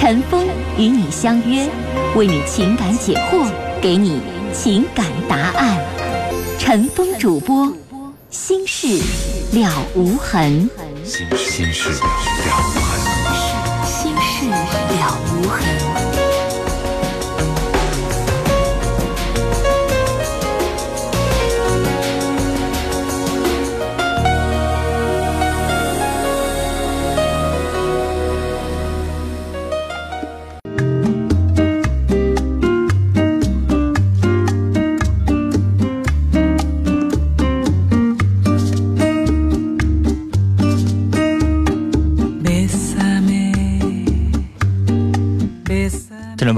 陈峰与你相约，为你情感解惑，给你情感答案。陈峰主播，心事了无痕。心事了无痕。心事了无痕。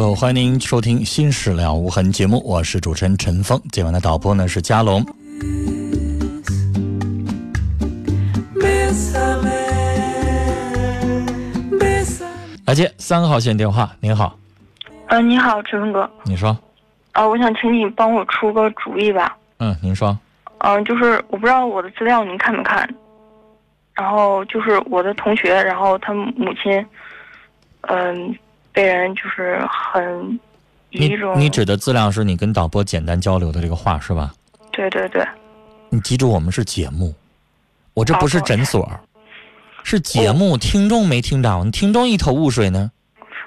欢迎您收听《新事了无痕》节目，我是主持人陈峰。今晚的导播呢是佳龙。来接三号线电话，您好。呃，你好，陈峰哥。你说。啊，我想请你帮我出个主意吧。嗯，您说。嗯，就是我不知道我的资料您看没看，然后就是我的同学，然后他母亲，嗯。被人就是很一种，你指的资料是你跟导播简单交流的这个话是吧？对对对。你记住，我们是节目，我这不是诊所，是节目。听众没听着，听众一头雾水呢。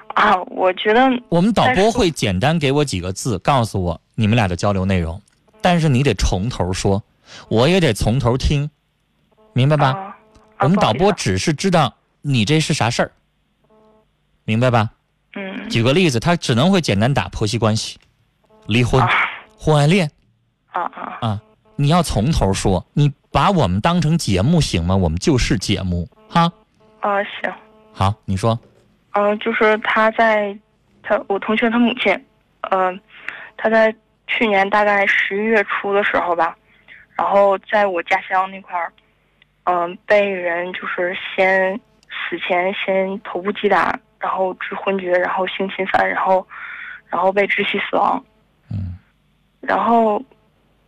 啊，我觉得我们导播会简单给我几个字，告诉我你们俩的交流内容，但是你得从头说，我也得从头听，明白吧？我们导播只是知道你这是啥事儿，明白吧？嗯，举个例子，他只能会简单打婆媳关系、离婚、婚外恋。啊啊啊！你要从头说，你把我们当成节目行吗？我们就是节目，哈。啊，行。好，你说。嗯，就是他在，他我同学他母亲，嗯，他在去年大概十一月初的时候吧，然后在我家乡那块儿，嗯，被人就是先死前先头部击打。然后致昏厥，然后性侵犯，然后，然后被窒息死亡。嗯。然后，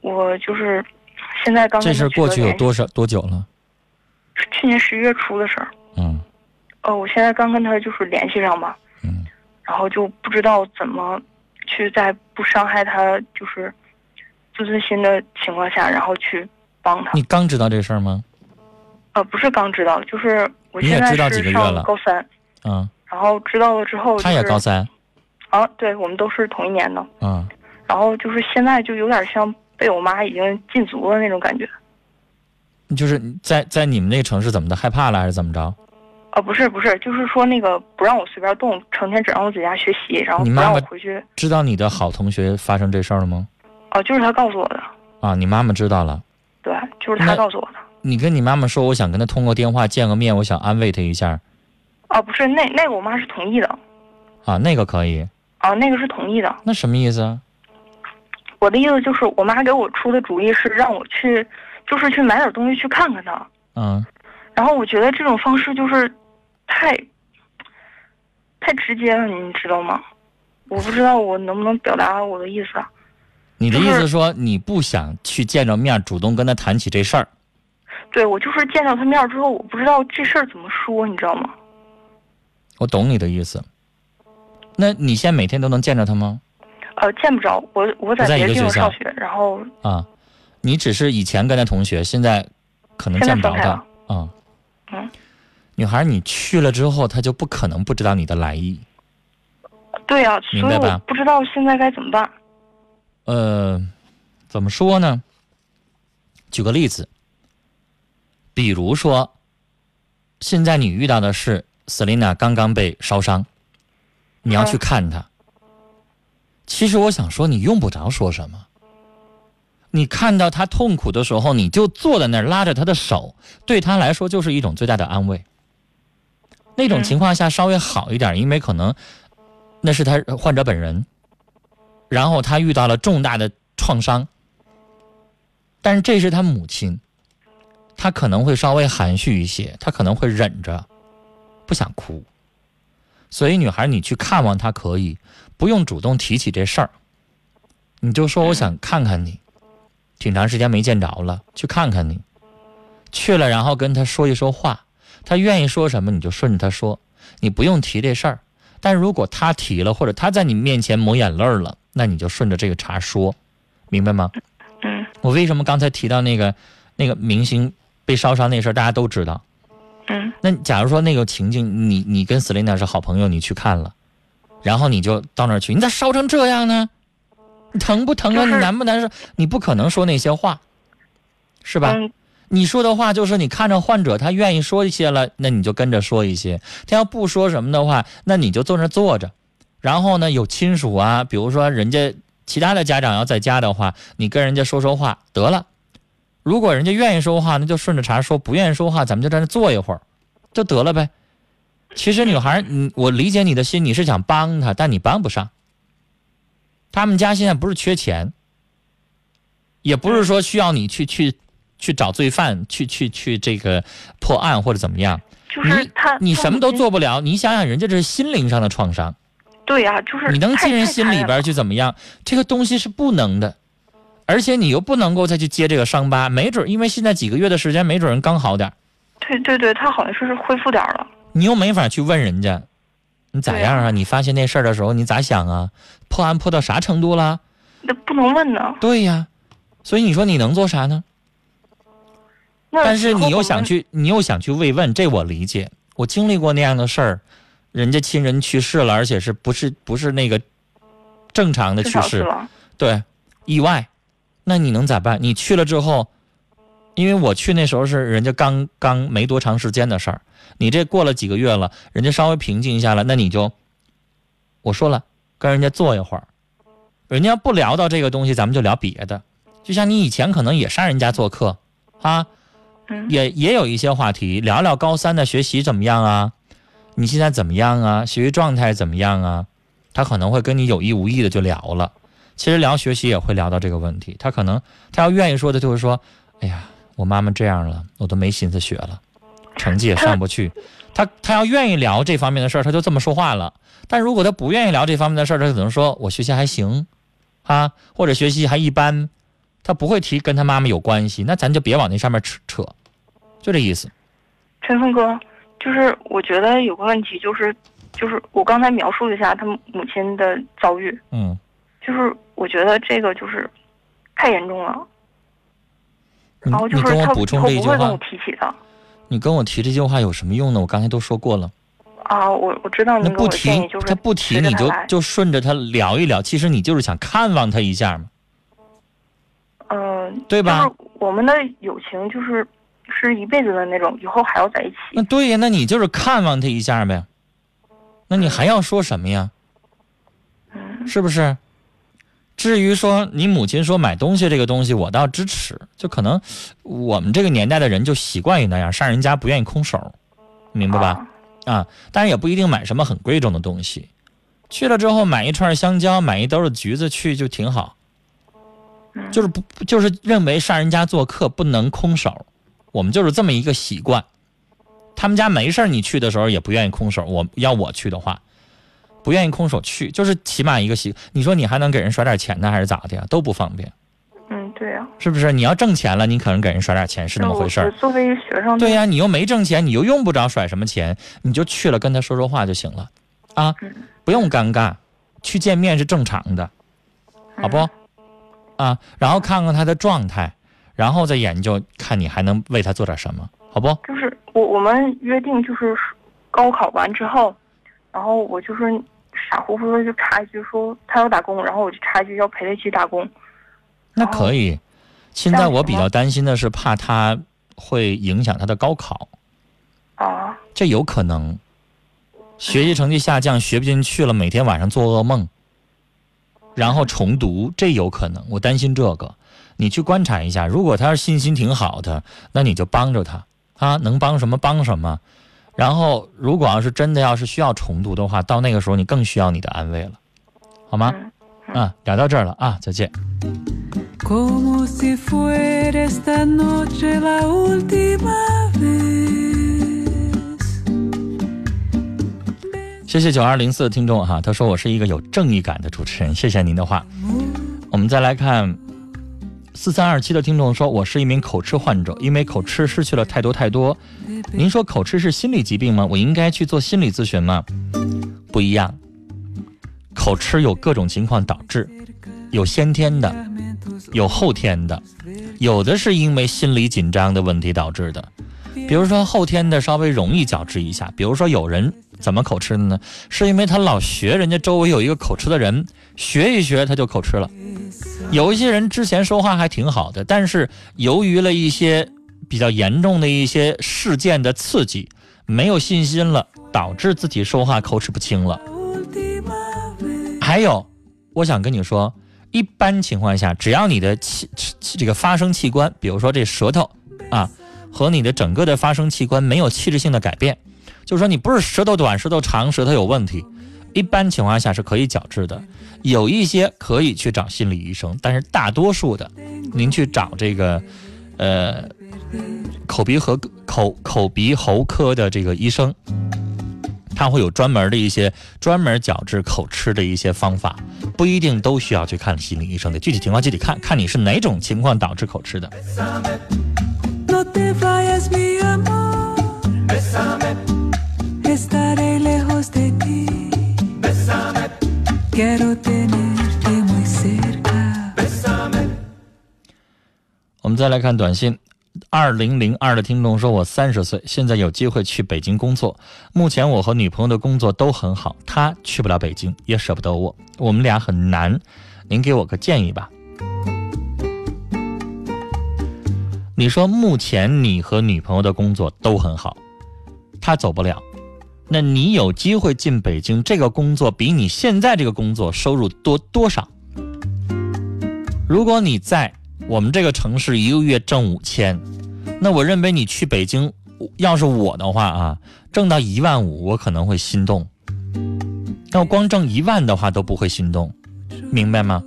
我就是现在刚。这事过去有多少多久了？去年十一月初的事儿。嗯。哦，我现在刚跟他就是联系上嘛。嗯。然后就不知道怎么去在不伤害他就是自尊心的情况下，然后去帮他。你刚知道这事儿吗？呃，不是刚知道，就是我现在是上高三。嗯。然后知道了之后，他也高三，啊，对，我们都是同一年的。嗯，然后就是现在就有点像被我妈已经禁足了那种感觉。就是在在你们那个城市怎么的害怕了还是怎么着？啊，不是不是，就是说那个不让我随便动，成天只让我在家学习，然后不让我回去。知道你的好同学发生这事儿了吗？哦，就是他告诉我的。啊，你妈妈知道了。对，就是他告诉我的。你跟你妈妈说，我想跟他通过电话见个面，我想安慰他一下。哦，不是，那那个我妈是同意的，啊，那个可以，啊，那个是同意的。那什么意思啊？我的意思就是，我妈给我出的主意是让我去，就是去买点东西去看看他。嗯。然后我觉得这种方式就是太太直接了，你知道吗？我不知道我能不能表达我的意思。你的意思说你不想去见着面，主动跟他谈起这事儿？对，我就是见到他面之后，我不知道这事儿怎么说，你知道吗？我懂你的意思，那你现在每天都能见着他吗？呃，见不着，我我在别的地方上学，然后啊，你只是以前跟他同学，现在可能见不着他啊。嗯，女孩，你去了之后，他就不可能不知道你的来意。对呀，明白吧？不知道现在该怎么办。呃，怎么说呢？举个例子，比如说，现在你遇到的是。瑟琳娜刚刚被烧伤，你要去看她。其实我想说，你用不着说什么。你看到她痛苦的时候，你就坐在那儿拉着她的手，对她来说就是一种最大的安慰。那种情况下稍微好一点，因为可能那是他患者本人，然后他遇到了重大的创伤，但是这是他母亲，他可能会稍微含蓄一些，他可能会忍着，不想哭。所以，女孩，你去看望他可以，不用主动提起这事儿，你就说我想看看你，挺长时间没见着了，去看看你。去了，然后跟他说一说话，他愿意说什么你就顺着他说，你不用提这事儿。但如果他提了，或者他在你面前抹眼泪了，那你就顺着这个茬说，明白吗？嗯我为什么刚才提到那个那个明星被烧伤那事儿，大家都知道。嗯那假如说那个情境，你你跟 Selina 是好朋友，你去看了，然后你就到那儿去，你咋烧成这样呢？你疼不疼啊？你难不难受？你不可能说那些话，是吧？嗯你说的话就是你看着患者他愿意说一些了，那你就跟着说一些；他要不说什么的话，那你就坐那坐着。然后呢，有亲属啊，比如说人家其他的家长要在家的话，你跟人家说说话得了。如果人家愿意说话，那就顺着茬说；不愿意说话，咱们就在那坐一会儿，就得了呗。其实女孩，你我理解你的心，你是想帮她，但你帮不上。他们家现在不是缺钱，也不是说需要你去去去找罪犯，去去去这个破案或者怎么样。就是他你什么都做不了，你想想人家这是心灵上的创伤，对呀、就是你能进人心里边去怎么样？这个东西是不能的，而且你又不能够再去接这个伤疤，没准因为现在几个月的时间，没准人刚好点儿对对对，他好像说是恢复点儿了。你又没法去问人家，你咋样啊？你发现那事儿的时候，你咋想啊？破案破到啥程度了？那不能问呢。对呀，所以你说你能做啥呢？但是你又想，去，你又想去慰问，这我理解。我经历过那样的事儿，人家亲人去世了，而且是不是不是那个正常的去世。对，意外，那你能咋办？你去了之后，因为我去那时候是人家刚刚没多长时间的事儿，你这过了几个月了，人家稍微平静一下了，那你就，我说了，跟人家坐一会儿，人家不聊到这个东西，咱们就聊别的。就像你以前可能也上人家做客，啊，嗯，也也有一些话题，聊聊高三的学习怎么样啊？你现在怎么样啊？学习状态怎么样啊？他可能会跟你有意无意的就聊了。其实聊学习也会聊到这个问题。他可能他要愿意说的就是说，哎呀，我妈妈这样了，我都没心思学了，成绩也上不去。他他要愿意聊这方面的事儿，他就这么说话了。但如果他不愿意聊这方面的事儿，他可能说我学习还行，啊，或者学习还一般，他不会提跟他妈妈有关系，那咱就别往那上面扯扯，就这意思。陈峰哥，就是我觉得有个问题，就是就是我刚才描述了一下他母亲的遭遇，嗯，就是我觉得这个就是太严重了，你然后就你跟我是他以补充这一句后不会跟我话，提起的你跟我提这句话有什么用呢？我刚才都说过了。啊。我我知道那您不提他不提，你就就顺着他聊一聊。其实你就是想看望他一下嘛。嗯、对吧就是我们的友情就是是一辈子的那种，以后还要在一起。那对呀，那你就是看望他一下呗。那你还要说什么呀？嗯是不是？至于说你母亲说买东西这个东西，我倒支持。就可能我们这个年代的人就习惯于那样，上人家不愿意空手，明白吧？啊啊，当然也不一定买什么很贵重的东西。去了之后买一串香蕉，买一兜的橘子去就挺好。嗯就是不就是认为上人家做客不能空手，我们就是这么一个习惯。他们家没事儿你去的时候也不愿意空手，我要我去的话，不愿意空手去，就是起码一个习。你说你还能给人甩点钱呢，还是咋的呀？都不方便，嗯，对呀、是不是？你要挣钱了，你可能给人甩点钱是那么回事儿。作为学生，对呀、你又没挣钱，你又用不着甩什么钱，你就去了跟他说说话就行了，啊，不用尴尬，去见面是正常的，好不？啊，然后看看他的状态，然后再研究看你还能为他做点什么，好不？就是我我们约定就是高考完之后，然后我就是傻乎乎的就插一句说他要打工，然后我就插一句要陪他一起打工。那可以。现在我比较担心的是，怕他会影响他的高考，啊，这有可能。学习成绩下降，学不进去了，每天晚上做噩梦，然后重读，这有可能。我担心这个，你去观察一下。如果他是信心挺好的，那你就帮着他啊，能帮什么帮什么。然后，如果要是真的要是需要重读的话，到那个时候你更需要你的安慰了，好吗？嗯啊，聊到这儿了啊，再见。como si fuera esta noche la última vez. 谢谢九二零四的听众哈，他说我是一个有正义感的主持人，谢谢您的话。我们再来看四三二七的听众说，我是一名口吃患者，因为口吃失去了太多太多。您说口吃是心理疾病吗？我应该去做心理咨询吗？不一样，口吃有各种情况导致，有先天的，有后天的，有的是因为心理紧张的问题导致的。比如说后天的稍微容易矫治一下，比如说有人怎么口吃的呢？是因为他老学人家周围有一个口吃的人，学一学他就口吃了。有一些人之前说话还挺好的，但是由于了一些比较严重的一些事件的刺激，没有信心了，导致自己说话口齿不清了。还有，我想跟你说，一般情况下，只要你的气气这个发声器官，比如说这舌头啊，和你的整个的发声器官没有器质性的改变，就是说你不是舌头短、舌头长、舌头有问题，一般情况下是可以矫治的。有一些可以去找心理医生，但是大多数的，您去找这个呃口鼻和口口鼻喉科的这个医生。他会有专门的一些专门矫治口吃的一些方法，不一定都需要去看心理医生的，具体情况具体看看你是哪种情况导致口吃的。Estaré lejos de ti. Quiero tenerte muy cerca. 我们再来看短信，二零零二的听众说：“我三十岁，现在有机会去北京工作。目前我和女朋友的工作都很好，她去不了北京，也舍不得我，我们俩很难。您给我个建议吧。”你说目前你和女朋友的工作都很好，她走不了，那你有机会进北京，这个工作比你现在这个工作收入多多少？如果你在我们这个城市一个月挣五千，那我认为你去北京，要是我的话啊，挣到一万五，我可能会心动。那我光挣一万的话都不会心动，明白吗？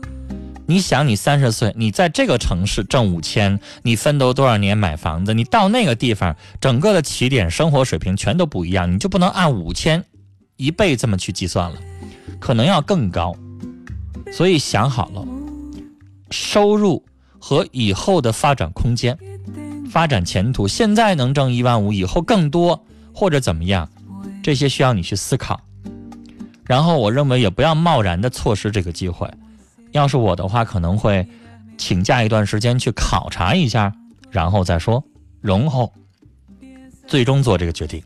你想，你三十岁，你在这个城市挣五千，你奋斗多少年买房子，你到那个地方，整个的起点、生活水平全都不一样，你就不能按五千一倍这么去计算了，可能要更高。所以想好了，收入和以后的发展空间、发展前途，现在能挣一万五，以后更多或者怎么样，这些需要你去思考。然后我认为也不要贸然的错失这个机会。要是我的话，可能会请假一段时间去考察一下，然后再说，然后最终做这个决定。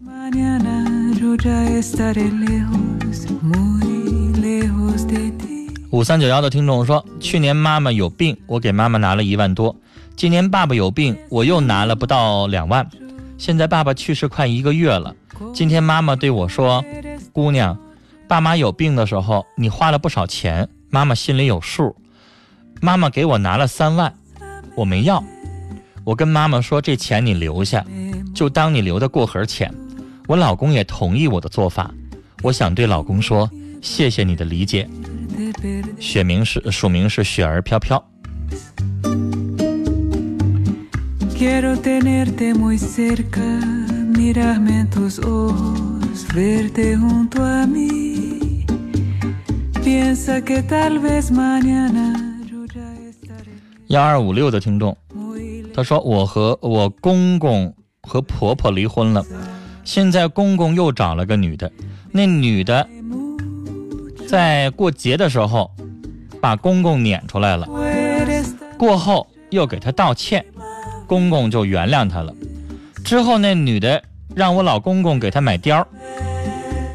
五三九幺的听众说，去年妈妈有病，我给妈妈拿了一万多；今年爸爸有病，我又拿了不到两万。现在爸爸去世快一个月了，今天妈妈对我说：“姑娘，爸妈有病的时候，你花了不少钱，妈妈心里有数。妈妈给我拿了三万，我没要。我跟妈妈说，这钱你留下，就当你留的过河钱。我老公也同意我的做法。我想对老公说，谢谢你的理解。”雪名是署名是雪儿飘飘。Piensa que tal vez mañana yo ya estaré 幺二五六的听众，他说我和我公公和婆婆离婚了，现在公公又找了个女的，那女的在过节的时候把公公撵出来了，过后又给他道歉，公公就原谅他了。之后那女的让我老公公给她买貂，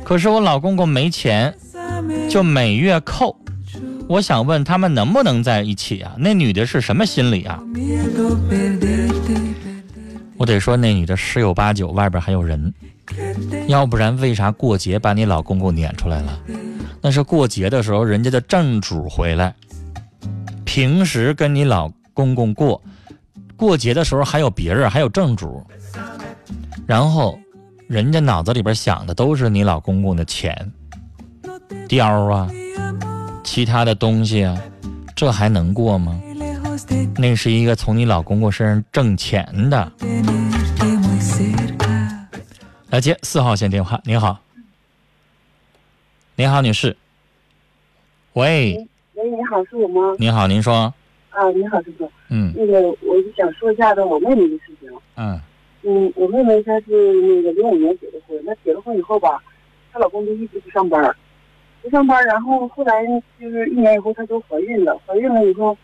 可是我老公公没钱，就每月扣。我想问他们能不能在一起啊？那女的是什么心理啊？我得说那女的十有八九外边还有人，要不然为啥过节把你老公公撵出来了？那是过节的时候人家的正主回来，平时跟你老公公过，过节的时候还有别人，还有正主。然后人家脑子里边想的都是你老公公的钱、貂啊、其他的东西啊，这还能过吗？那是一个从你老公公身上挣钱的。来接四号线电话，您好，您好，女士。喂，喂，你好，是我吗？您好，您说，啊，你好，师傅。嗯那个，我就想说一下子我妹妹的事情。嗯嗯，我妹妹她是那个零五年结的婚，那结了婚以后吧，她老公就一直不上班，不上班，然后后来就是一年以后她就怀孕了，怀孕了以后，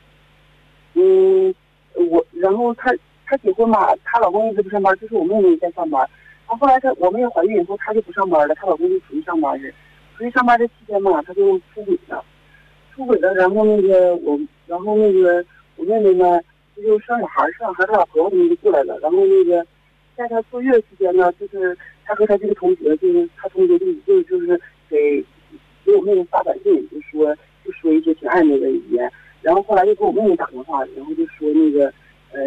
嗯，我然后她她结婚嘛，她老公一直不上班，就是我妹妹在上班。然后后来她我妹妹怀孕以后，她就不上班了，她老公就出去上班去。出去上班这期间嘛，她就出轨了，出轨了，然后那个我，然后那个我妹妹呢，她就生小孩，生小孩，她老婆他们就过来了，然后那个在她坐月期间呢，就是她和她这个同学，就是她同学就就就是给给我妹妹发短信，就说就说一些挺暧昧的语言，然后后来又给我妹妹打电话，然后就说那个呃，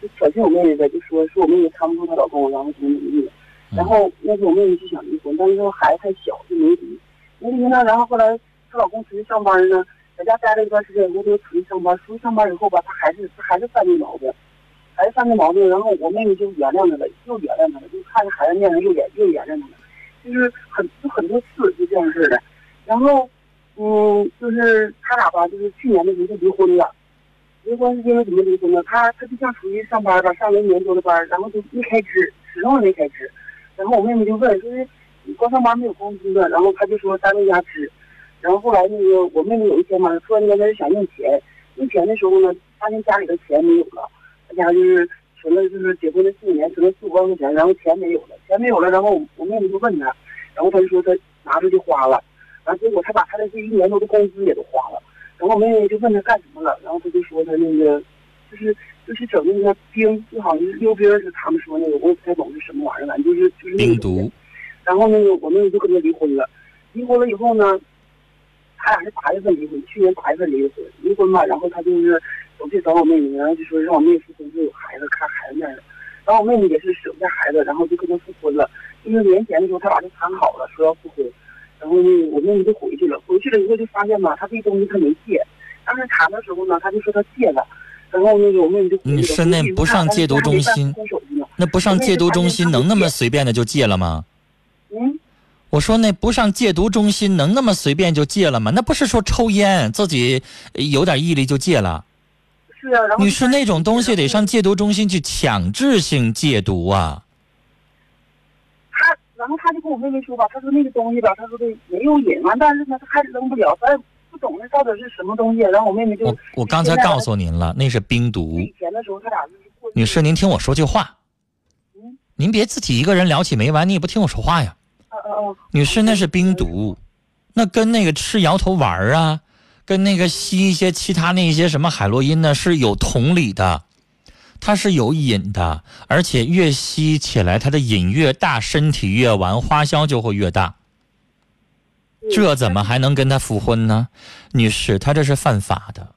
就挑衅我妹妹呗，就说说我妹妹看不住她老公，然后怎么怎么地。然后那时候我妹妹就想离婚，但是说孩子太小就没离，没离呢。然后后来她老公出去上班呢，在家待了一段时间以后，就出去上班。出去上班以后吧，她还是她还是犯这毛病，还是犯这毛病。然后我妹妹就原谅她了，又原谅她了，就看着孩子面上又原又原谅她了，就是很就很多次就这样式的。然后嗯，就是他俩吧，就是去年的时候就离婚了。离婚是因为怎么离婚呢？他他对象出去上班吧，上了一年多的班，然后就没开支，始终没开支。然后我妹妹就问，说是你光上班没有工资的，然后他就说单位压支。然后后来那个我妹妹有一天嘛，突然间她就想用钱，用钱的时候呢，发现家里的钱没有了，他家就是存了就是结婚的四年存了四五万块钱，然后钱没有了，钱没有了，然后我妹妹就问他，然后他就说他拿出去花了，然后结果他把他的这一年多的工资也都花了，然后我妹妹就问他干什么了，然后他就说他那个就是就是整那个冰，就好像是溜冰是他们说那个，我也不太懂是什么玩意儿，反正就是就是那冰个东西毒，然后那个我妹妹就跟他离婚了，离婚了以后呢，他俩是八月份离婚，去年八月份离的婚，离婚吧，然后他就是走去找我妹妹，然后就说让我妹妹复婚，说有孩子，看孩子面了。然后我妹妹也是舍不下孩子，然后就跟他复婚了。就是年前的时候，他俩就谈好了，说要复婚。然后呢我妹妹就回去了，回去了以后就发现吧，他这东西他没戒，当时谈的时候呢，他就说他戒了。然后那个我妹妹就回去了你是那不上戒毒中心。那不上戒毒中心能那么随便的就戒了吗？嗯，我说那不上戒毒中心能那么随便就戒了吗？那不是说抽烟自己呃有点毅力就戒了。是啊。然后你是，那种东西得上戒毒中心去强制性戒毒啊。他，然后他就跟我妹妹说吧，他说那个东西吧，他说的没有瘾，完，但是呢，他还扔不了，咱也不懂那到底是什么东西。然后我妹妹就我我刚才告诉您了，那是冰毒。以前的时候，他俩就是过女士，您听我说句话嗯，您别自己一个人聊起没完，你也不听我说话呀。嗯嗯嗯，女士，那是冰毒，那跟那个吃摇头丸儿啊，跟那个吸一些其他那些什么海洛因呢是有同理的，它是有瘾的，而且越吸起来它的瘾越大，身体越完，花销就会越大。这怎么还能跟他复婚呢？女士，他这是犯法的，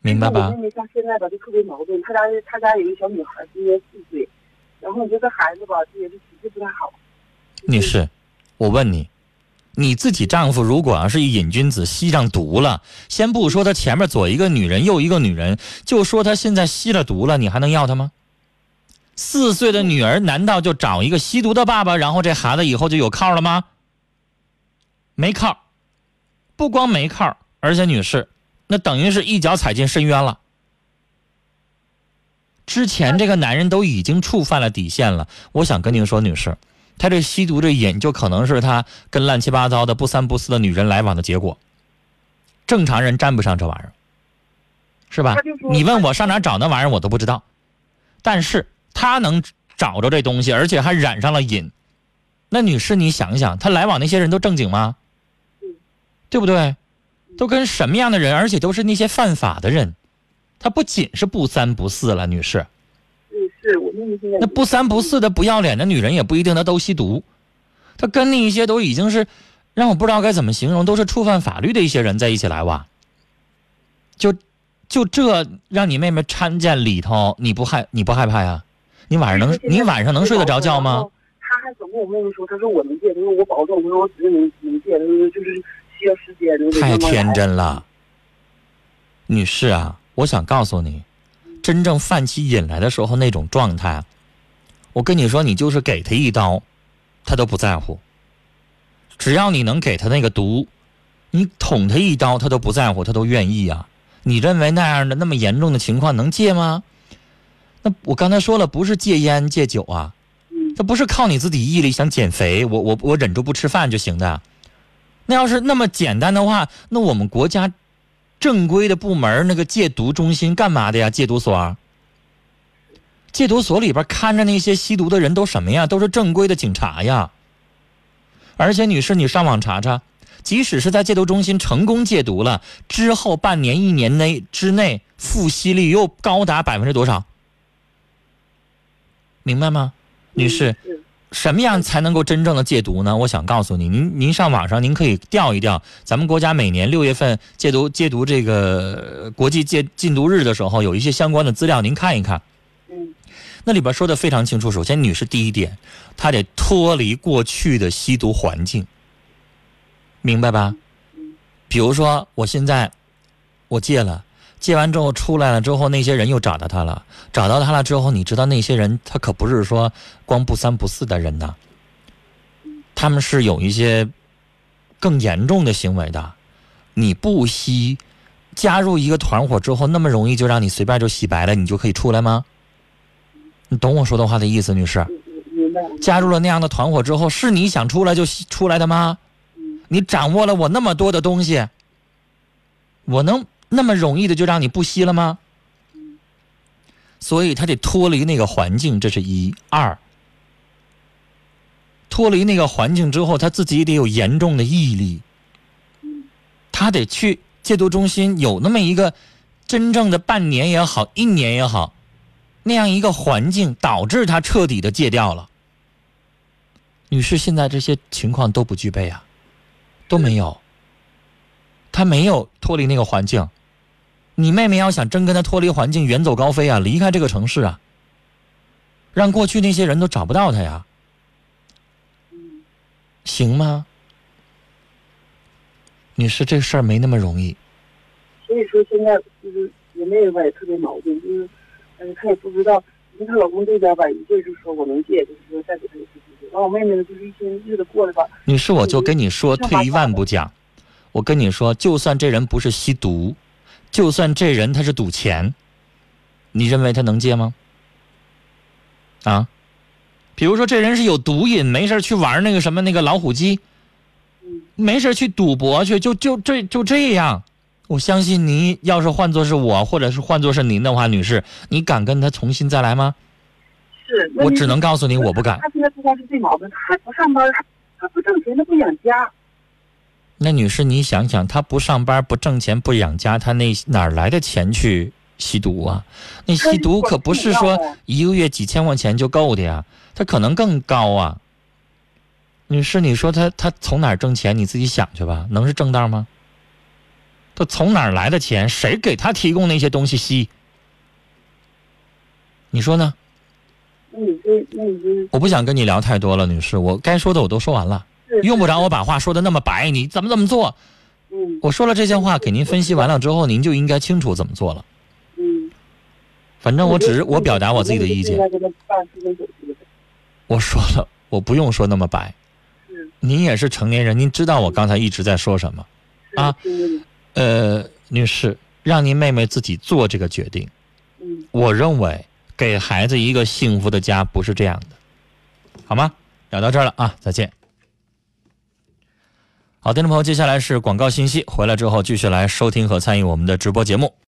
明白吧我？妹妹像现在吧，就特别矛盾。他家他家有一个小女孩，今年四岁，然后你这个孩子吧，也是脾气不太好。女士，我问你，你自己丈夫如果要是一瘾君子，吸上毒了，先不说他前面左一个女人右一个女人，就说他现在吸了毒了，你还能要他吗？四岁的女儿难道就找一个吸毒的爸爸，然后这孩子以后就有靠了吗？没靠，不光没靠，而且女士，那等于是一脚踩进深渊了。之前这个男人都已经触犯了底线了，我想跟您说，女士，他这吸毒这瘾就可能是他跟乱七八糟的不三不四的女人来往的结果。正常人沾不上这玩意儿，是吧你问我上哪找那玩意儿，我都不知道。但是他能找着这东西，而且还染上了瘾。那女士，你想想，他来往那些人都正经吗？对不对？都跟什么样的人，而且都是那些犯法的人。他不仅是不三不四了，女士。那不三不四的不要脸的女人也不一定她都吸毒，她跟那一些都已经是让我不知道该怎么形容，都是触犯法律的一些人在一起来往。就就这让你妹妹掺进里头，你不害你不害怕呀？你晚上能你晚上能睡得着觉吗？？他还总跟我妹妹说，他说我能戒，他说我保证，他说我指定能能戒，他说就是需要时间。太天真了，女士啊，我想告诉你，真正犯起瘾来的时候那种状态，我跟你说，你就是给他一刀，他都不在乎。只要你能给他那个毒，你捅他一刀，他都不在乎，他都愿意啊。你认为那样的那么严重的情况能戒吗？那我刚才说了，不是戒烟戒酒啊，他不是靠你自己毅力想减肥，我我我忍住不吃饭就行的。那要是那么简单的话，那我们国家正规的部门那个戒毒中心干嘛的呀？戒毒所，戒毒所里边看着那些吸毒的人都什么呀？都是正规的警察呀。而且，女士，你上网查查，即使是在戒毒中心成功戒毒了之后，半年、一年内之内复吸率又高达百分之多少？明白吗，女士？什么样才能够真正的戒毒呢？我想告诉你，您您上网上您可以调一调，咱们国家每年六月份戒毒戒毒这个呃国际戒禁毒日的时候，有一些相关的资料，您看一看。嗯那里边说的非常清楚。首先，女士第一点，她得脱离过去的吸毒环境，明白吧？比如说，我现在我戒了，借完之后出来了之后，那些人又找到他了，找到他了之后，你知道那些人他可不是说光不三不四的人呐，他们是有一些更严重的行为的。你不惜，加入一个团伙之后，那么容易就让你随便就洗白了，你就可以出来吗？你懂我说的话的意思，女士？加入了那样的团伙之后，是你想出来就出来的吗？你掌握了我那么多的东西，我能那么容易的就让你不吸了吗？所以他得脱离那个环境，这是一二。脱离那个环境之后，他自己得有严重的毅力，他得去戒毒中心有那么一个真正的半年也好，一年也好，那样一个环境，导致他彻底的戒掉了。女士，现在这些情况都不具备啊，都没有。他没有脱离那个环境，你妹妹要想真跟他脱离环境，远走高飞啊，离开这个城市啊，让过去那些人都找不到他呀，行吗？女士，这事儿没那么容易。所以说现在就是我妹妹吧也特别矛盾，就是，嗯她也不知道，因为她老公这边吧一劲儿就说我能借，就是说再给她一次机会。然后我妹妹呢就是一天日子过的吧，女士，我就跟你说，退一万步讲，我跟你说，就算这人不是吸毒，就算这人他是赌钱，你认为他能戒吗？啊？比如说这人是有毒瘾，没事儿去玩那个什么那个老虎机，没事儿去赌博去，就就这就这样。我相信你要是换作是我，或者是换作是您的话，女士，你敢跟他重新再来吗？是，我只能告诉你，我不敢。他现在不光是这毛病，他还不上班，他他不挣钱，他不养家。那女士，你想想，他不上班、不挣钱、不养家，他那哪儿来的钱去吸毒啊？那吸毒可不是说一个月几千块钱就够的呀，他可能更高啊。女士，你说他他从哪儿挣钱？你自己想去吧，能是正道吗？他从哪儿来的钱？谁给他提供那些东西吸？你说呢？我不想跟你聊太多了，女士，我该说的我都说完了，是用不着我把话说的那么白，你怎么怎么做？嗯我说了这些话给您分析完了之后，您就应该清楚怎么做了。嗯。反正我只是我表达我自己的意见。我说了，我不用说那么白。是您也是成年人，您知道我刚才一直在说什么。啊呃，女士，让您妹妹自己做这个决定。嗯我认为给孩子一个幸福的家不是这样的，好吗？聊到这儿了啊，再见。好，听众朋友，接下来是广告信息，回来之后继续来收听和参与我们的直播节目。